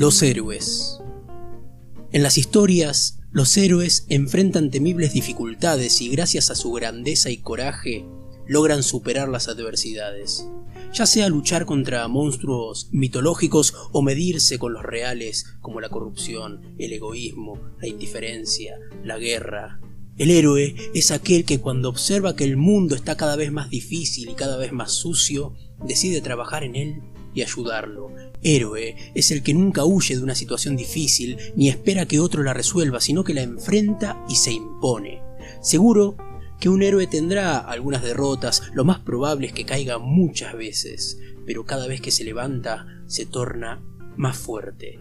Los héroes. En las historias, los héroes enfrentan temibles dificultades y gracias a su grandeza y coraje logran superar las adversidades, ya sea luchar contra monstruos mitológicos o medirse con los reales como la corrupción, el egoísmo, la indiferencia, la guerra. El héroe es aquel que cuando observa que el mundo está cada vez más difícil y cada vez más sucio, decide trabajar en él y ayudarlo. Héroe es el que nunca huye de una situación difícil ni espera que otro la resuelva, sino que la enfrenta y se impone. Seguro que un héroe tendrá algunas derrotas, lo más probable es que caiga muchas veces, pero cada vez que se levanta se torna más fuerte.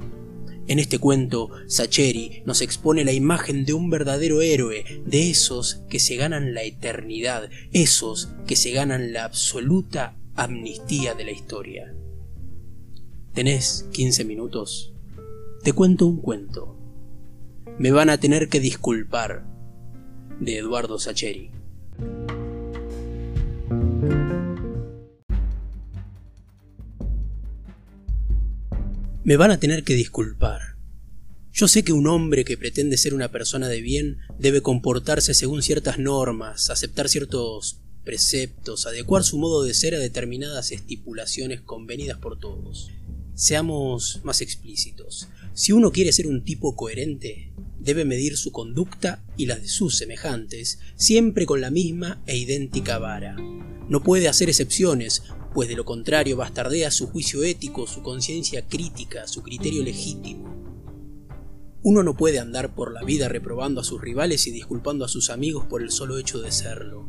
En este cuento, Sacheri nos expone la imagen de un verdadero héroe, de esos que se ganan la eternidad, esos que se ganan la absoluta amnistía de la historia. ¿Tenés 15 minutos? Te cuento un cuento. Me van a tener que disculpar. De Eduardo Sacheri. Me van a tener que disculpar. Yo sé que un hombre que pretende ser una persona de bien debe comportarse según ciertas normas, aceptar ciertos preceptos, adecuar su modo de ser a determinadas estipulaciones convenidas por todos. Seamos más explícitos. Si uno quiere ser un tipo coherente, debe medir su conducta y la de sus semejantes, siempre con la misma e idéntica vara. No puede hacer excepciones, pues de lo contrario bastardea su juicio ético, su conciencia crítica, su criterio legítimo. Uno no puede andar por la vida reprobando a sus rivales y disculpando a sus amigos por el solo hecho de serlo.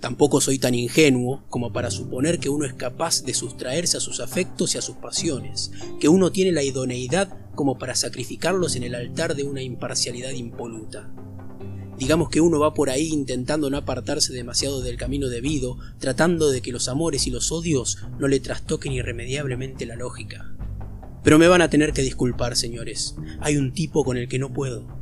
Tampoco soy tan ingenuo como para suponer que uno es capaz de sustraerse a sus afectos y a sus pasiones, que uno tiene la idoneidad como para sacrificarlos en el altar de una imparcialidad impoluta. Digamos que uno va por ahí intentando no apartarse demasiado del camino debido, tratando de que los amores y los odios no le trastoquen irremediablemente la lógica. Pero me van a tener que disculpar, señores. Hay un tipo con el que no puedo.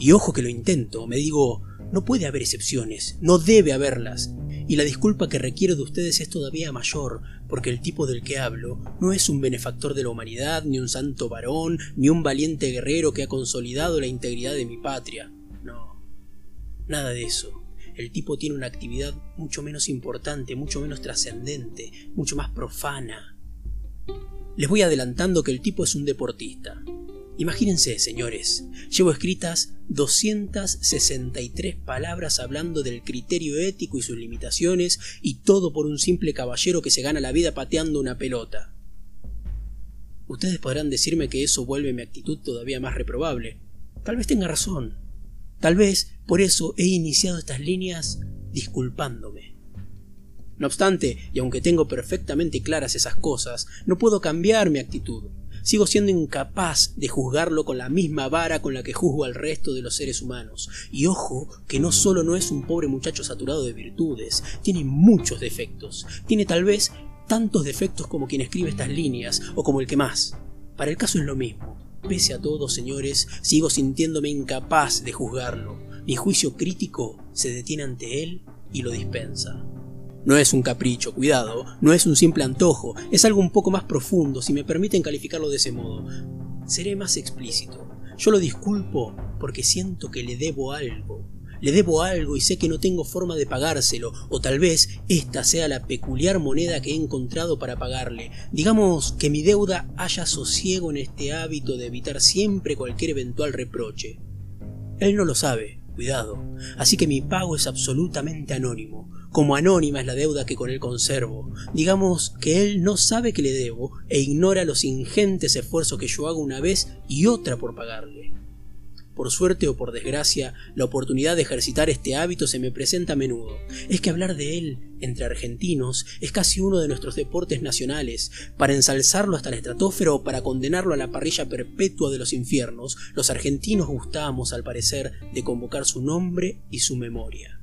Y ojo que lo intento, me digo, no puede haber excepciones, no debe haberlas. Y la disculpa que requiero de ustedes es todavía mayor, porque el tipo del que hablo no es un benefactor de la humanidad, ni un santo varón, ni un valiente guerrero que ha consolidado la integridad de mi patria. No, nada de eso. El tipo tiene una actividad mucho menos importante, mucho menos trascendente, mucho más profana. Les voy adelantando que el tipo es un deportista. Imagínense, señores, llevo escritas 263 palabras hablando del criterio ético y sus limitaciones, y todo por un simple caballero que se gana la vida pateando una pelota. Ustedes podrán decirme que eso vuelve mi actitud todavía más reprobable. Tal vez tenga razón. Tal vez por eso he iniciado estas líneas disculpándome. No obstante, y aunque tengo perfectamente claras esas cosas, no puedo cambiar mi actitud sigo siendo incapaz de juzgarlo con la misma vara con la que juzgo al resto de los seres humanos. Y ojo, que no solo no es un pobre muchacho saturado de virtudes, tiene muchos defectos. Tiene tal vez tantos defectos como quien escribe estas líneas, o como el que más. Para el caso es lo mismo. Pese a todo, señores, sigo sintiéndome incapaz de juzgarlo. Mi juicio crítico se detiene ante él y lo dispensa. No es un capricho, cuidado, no es un simple antojo, es algo un poco más profundo, si me permiten calificarlo de ese modo. Seré más explícito. Yo lo disculpo porque siento que le debo algo. Le debo algo y sé que no tengo forma de pagárselo, o tal vez esta sea la peculiar moneda que he encontrado para pagarle. Digamos que mi deuda haya sosiego en este hábito de evitar siempre cualquier eventual reproche. Él no lo sabe, cuidado, así que mi pago es absolutamente anónimo como anónima es la deuda que con él conservo. Digamos que él no sabe que le debo e ignora los ingentes esfuerzos que yo hago una vez y otra por pagarle. Por suerte o por desgracia, la oportunidad de ejercitar este hábito se me presenta a menudo. Es que hablar de él entre argentinos es casi uno de nuestros deportes nacionales. Para ensalzarlo hasta la estratosfera o para condenarlo a la parrilla perpetua de los infiernos, los argentinos gustamos, al parecer, de convocar su nombre y su memoria.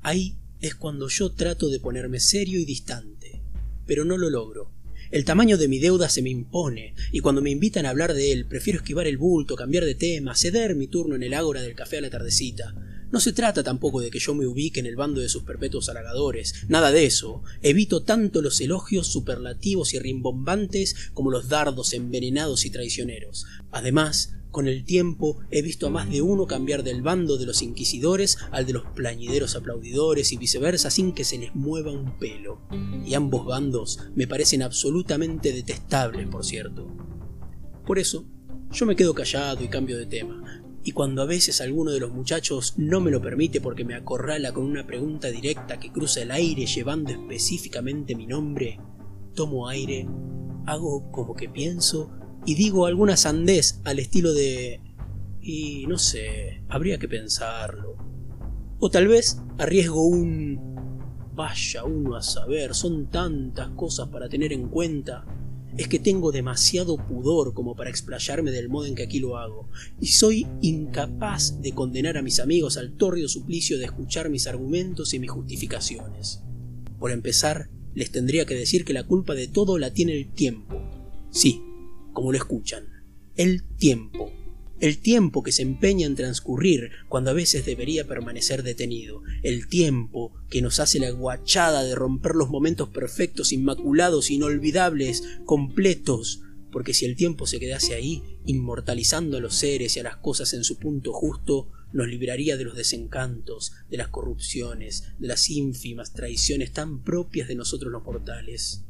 Ahí es cuando yo trato de ponerme serio y distante, pero no lo logro. El tamaño de mi deuda se me impone, y cuando me invitan a hablar de él, prefiero esquivar el bulto, cambiar de tema, ceder mi turno en el ágora del café a la tardecita. No se trata tampoco de que yo me ubique en el bando de sus perpetuos halagadores, nada de eso. Evito tanto los elogios superlativos y rimbombantes como los dardos envenenados y traicioneros. Además, con el tiempo he visto a más de uno cambiar del bando de los inquisidores al de los plañideros aplaudidores y viceversa sin que se les mueva un pelo. Y ambos bandos me parecen absolutamente detestables, por cierto. Por eso, yo me quedo callado y cambio de tema. Y cuando a veces alguno de los muchachos no me lo permite porque me acorrala con una pregunta directa que cruza el aire llevando específicamente mi nombre, tomo aire, hago como que pienso y digo alguna sandez al estilo de... y no sé, habría que pensarlo. O tal vez arriesgo un... vaya uno a saber, son tantas cosas para tener en cuenta. Es que tengo demasiado pudor como para explayarme del modo en que aquí lo hago, y soy incapaz de condenar a mis amigos al tórrido suplicio de escuchar mis argumentos y mis justificaciones. Por empezar, les tendría que decir que la culpa de todo la tiene el tiempo. Sí, como lo escuchan. El tiempo. El tiempo que se empeña en transcurrir cuando a veces debería permanecer detenido. El tiempo que nos hace la guachada de romper los momentos perfectos, inmaculados, inolvidables, completos. Porque si el tiempo se quedase ahí, inmortalizando a los seres y a las cosas en su punto justo, nos libraría de los desencantos, de las corrupciones, de las ínfimas traiciones tan propias de nosotros los mortales.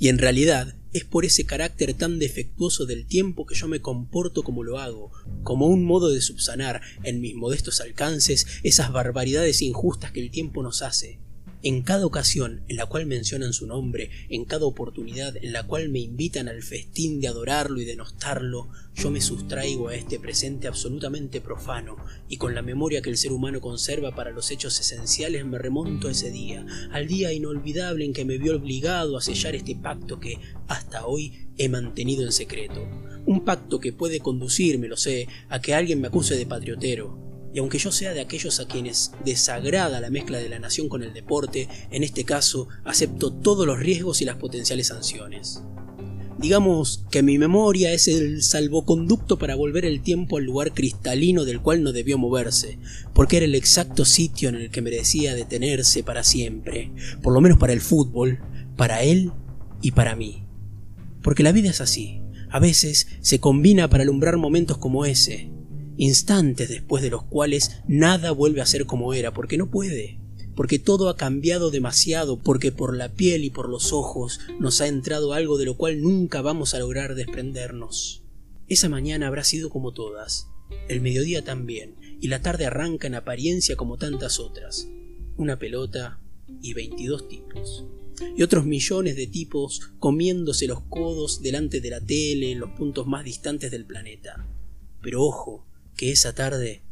Y en realidad es por ese carácter tan defectuoso del tiempo que yo me comporto como lo hago, como un modo de subsanar en mis modestos alcances esas barbaridades injustas que el tiempo nos hace, en cada ocasión en la cual mencionan su nombre, en cada oportunidad en la cual me invitan al festín de adorarlo y denostarlo, yo me sustraigo a este presente absolutamente profano y con la memoria que el ser humano conserva para los hechos esenciales me remonto a ese día, al día inolvidable en que me vio obligado a sellar este pacto que hasta hoy he mantenido en secreto. Un pacto que puede conducirme, lo sé, a que alguien me acuse de patriotero, y aunque yo sea de aquellos a quienes desagrada la mezcla de la nación con el deporte, en este caso acepto todos los riesgos y las potenciales sanciones. Digamos que mi memoria es el salvoconducto para volver el tiempo al lugar cristalino del cual no debió moverse, porque era el exacto sitio en el que merecía detenerse para siempre, por lo menos para el fútbol, para él y para mí. Porque la vida es así, a veces se combina para alumbrar momentos como ese, instantes después de los cuales nada vuelve a ser como era, porque no puede, porque todo ha cambiado demasiado, porque por la piel y por los ojos nos ha entrado algo de lo cual nunca vamos a lograr desprendernos. Esa mañana habrá sido como todas, el mediodía también, y la tarde arranca en apariencia como tantas otras. Una pelota y veintidós tipos. Y otros millones de tipos comiéndose los codos delante de la tele en los puntos más distantes del planeta. Pero ojo, que esa tarde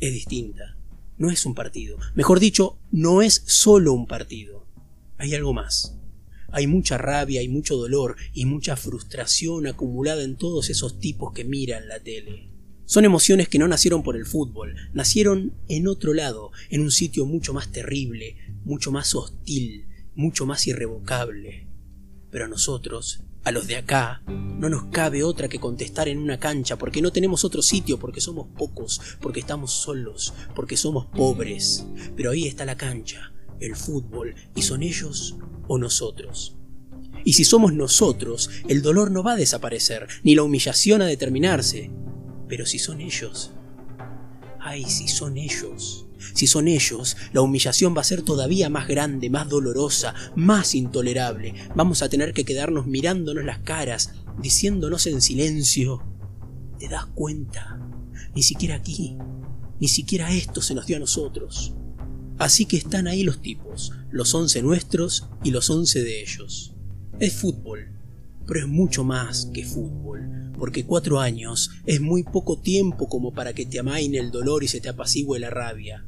es distinta. No es un partido. Mejor dicho, no es solo un partido. Hay algo más. Hay mucha rabia, hay mucho dolor y mucha frustración acumulada en todos esos tipos que miran la tele. Son emociones que no nacieron por el fútbol, nacieron en otro lado, en un sitio mucho más terrible, mucho más hostil, mucho más irrevocable. Pero a nosotros, a los de acá no nos cabe otra que contestar en una cancha, porque no tenemos otro sitio, porque somos pocos, porque estamos solos, porque somos pobres. Pero ahí está la cancha, el fútbol, y son ellos o nosotros. Y si somos nosotros, el dolor no va a desaparecer, ni la humillación a determinarse. Pero si son ellos, ay, si son ellos. Si son ellos, la humillación va a ser todavía más grande, más dolorosa, más intolerable. Vamos a tener que quedarnos mirándonos las caras, diciéndonos en silencio, ¿te das cuenta? Ni siquiera aquí, ni siquiera esto se nos dio a nosotros. Así que están ahí los tipos, los once nuestros y los once de ellos. Es fútbol, pero es mucho más que fútbol, porque cuatro años es muy poco tiempo como para que te amaine el dolor y se te apacigüe la rabia.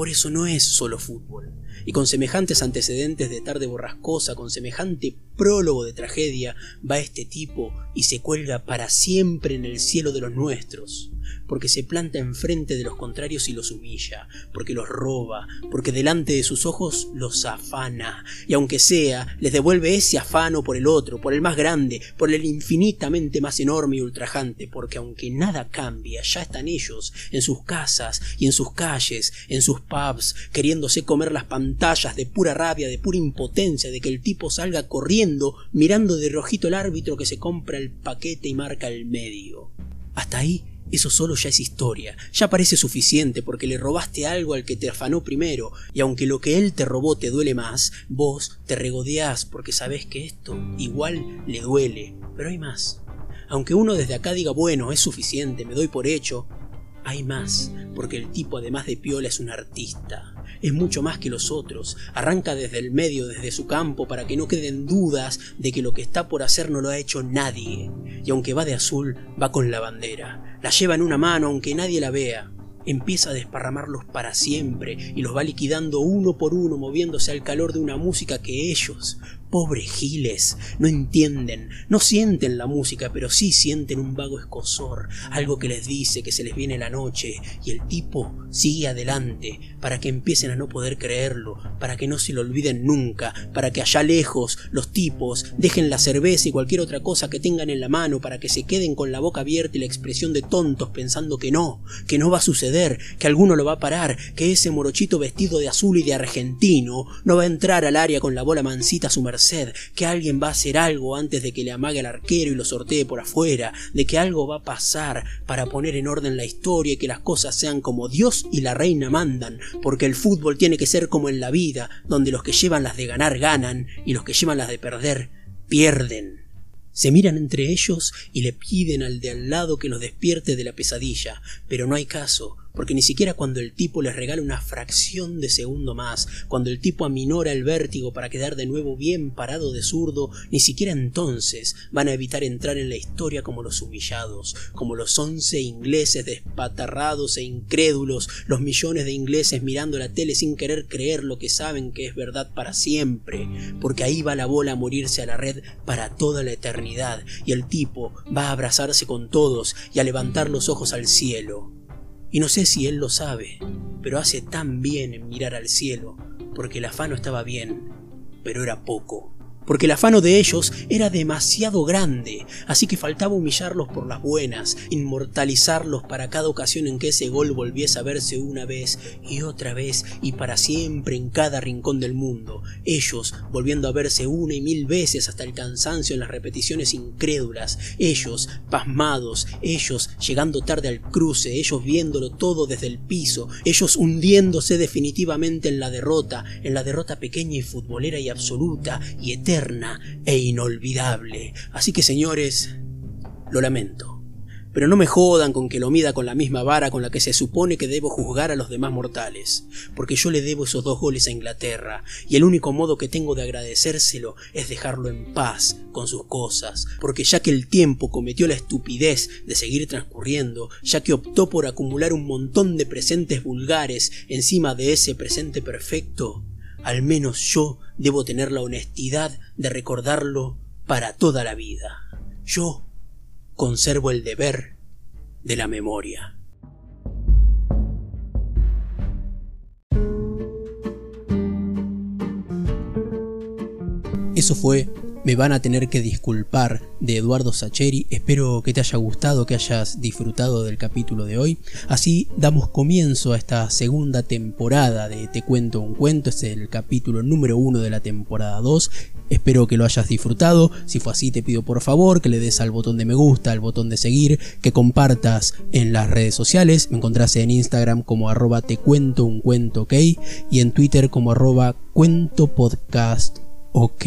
Por eso no es solo fútbol. Y con semejantes antecedentes de tarde borrascosa, con semejante prólogo de tragedia, va este tipo y se cuelga para siempre en el cielo de los nuestros porque se planta enfrente de los contrarios y los humilla, porque los roba, porque delante de sus ojos los afana, y aunque sea, les devuelve ese afano por el otro, por el más grande, por el infinitamente más enorme y ultrajante, porque aunque nada cambia, ya están ellos, en sus casas y en sus calles, en sus pubs, queriéndose comer las pantallas de pura rabia, de pura impotencia, de que el tipo salga corriendo, mirando de rojito el árbitro que se compra el paquete y marca el medio. Hasta ahí eso solo ya es historia, ya parece suficiente porque le robaste algo al que te afanó primero, y aunque lo que él te robó te duele más, vos te regodeás porque sabés que esto igual le duele, pero hay más. Aunque uno desde acá diga, bueno, es suficiente, me doy por hecho, hay más, porque el tipo además de piola es un artista. Es mucho más que los otros, arranca desde el medio, desde su campo, para que no queden dudas de que lo que está por hacer no lo ha hecho nadie, y aunque va de azul, va con la bandera, la lleva en una mano aunque nadie la vea, empieza a desparramarlos para siempre y los va liquidando uno por uno moviéndose al calor de una música que ellos, Pobres giles, no entienden, no sienten la música, pero sí sienten un vago escosor, algo que les dice que se les viene la noche, y el tipo sigue adelante, para que empiecen a no poder creerlo, para que no se lo olviden nunca, para que allá lejos los tipos dejen la cerveza y cualquier otra cosa que tengan en la mano, para que se queden con la boca abierta y la expresión de tontos pensando que no, que no va a suceder, que alguno lo va a parar, que ese morochito vestido de azul y de argentino no va a entrar al área con la bola mansita a su merced que alguien va a hacer algo antes de que le amague al arquero y lo sortee por afuera, de que algo va a pasar para poner en orden la historia y que las cosas sean como Dios y la reina mandan, porque el fútbol tiene que ser como en la vida, donde los que llevan las de ganar ganan y los que llevan las de perder pierden. Se miran entre ellos y le piden al de al lado que los despierte de la pesadilla, pero no hay caso, porque ni siquiera cuando el tipo les regala una fracción de segundo más, cuando el tipo aminora el vértigo para quedar de nuevo bien parado de zurdo, ni siquiera entonces van a evitar entrar en la historia como los humillados, como los once ingleses despatarrados e incrédulos, los millones de ingleses mirando la tele sin querer creer lo que saben que es verdad para siempre, porque ahí va la bola a morirse a la red para toda la eternidad, y el tipo va a abrazarse con todos y a levantar los ojos al cielo. Y no sé si él lo sabe, pero hace tan bien en mirar al cielo, porque el afano estaba bien, pero era poco porque el afano de ellos era demasiado grande, así que faltaba humillarlos por las buenas, inmortalizarlos para cada ocasión en que ese gol volviese a verse una vez y otra vez y para siempre en cada rincón del mundo, ellos volviendo a verse una y mil veces hasta el cansancio en las repeticiones incrédulas, ellos pasmados, ellos llegando tarde al cruce, ellos viéndolo todo desde el piso, ellos hundiéndose definitivamente en la derrota, en la derrota pequeña y futbolera y absoluta y eterna e inolvidable. Así que señores, lo lamento. Pero no me jodan con que lo mida con la misma vara con la que se supone que debo juzgar a los demás mortales, porque yo le debo esos dos goles a Inglaterra, y el único modo que tengo de agradecérselo es dejarlo en paz con sus cosas, porque ya que el tiempo cometió la estupidez de seguir transcurriendo, ya que optó por acumular un montón de presentes vulgares encima de ese presente perfecto, al menos yo debo tener la honestidad de recordarlo para toda la vida. Yo conservo el deber de la memoria. Eso fue me van a tener que disculpar de Eduardo Sacheri. Espero que te haya gustado, que hayas disfrutado del capítulo de hoy. Así damos comienzo a esta segunda temporada de Te cuento un cuento. Es el capítulo número uno de la temporada 2. Espero que lo hayas disfrutado. Si fue así, te pido por favor que le des al botón de me gusta, al botón de seguir, que compartas en las redes sociales. Me encontrás en Instagram como arroba un cuento ok y en Twitter como arroba cuento podcast ok.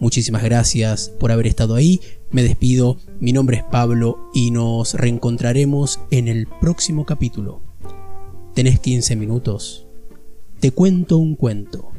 Muchísimas gracias por haber estado ahí. Me despido. Mi nombre es Pablo y nos reencontraremos en el próximo capítulo. ¿Tenés 15 minutos? Te cuento un cuento.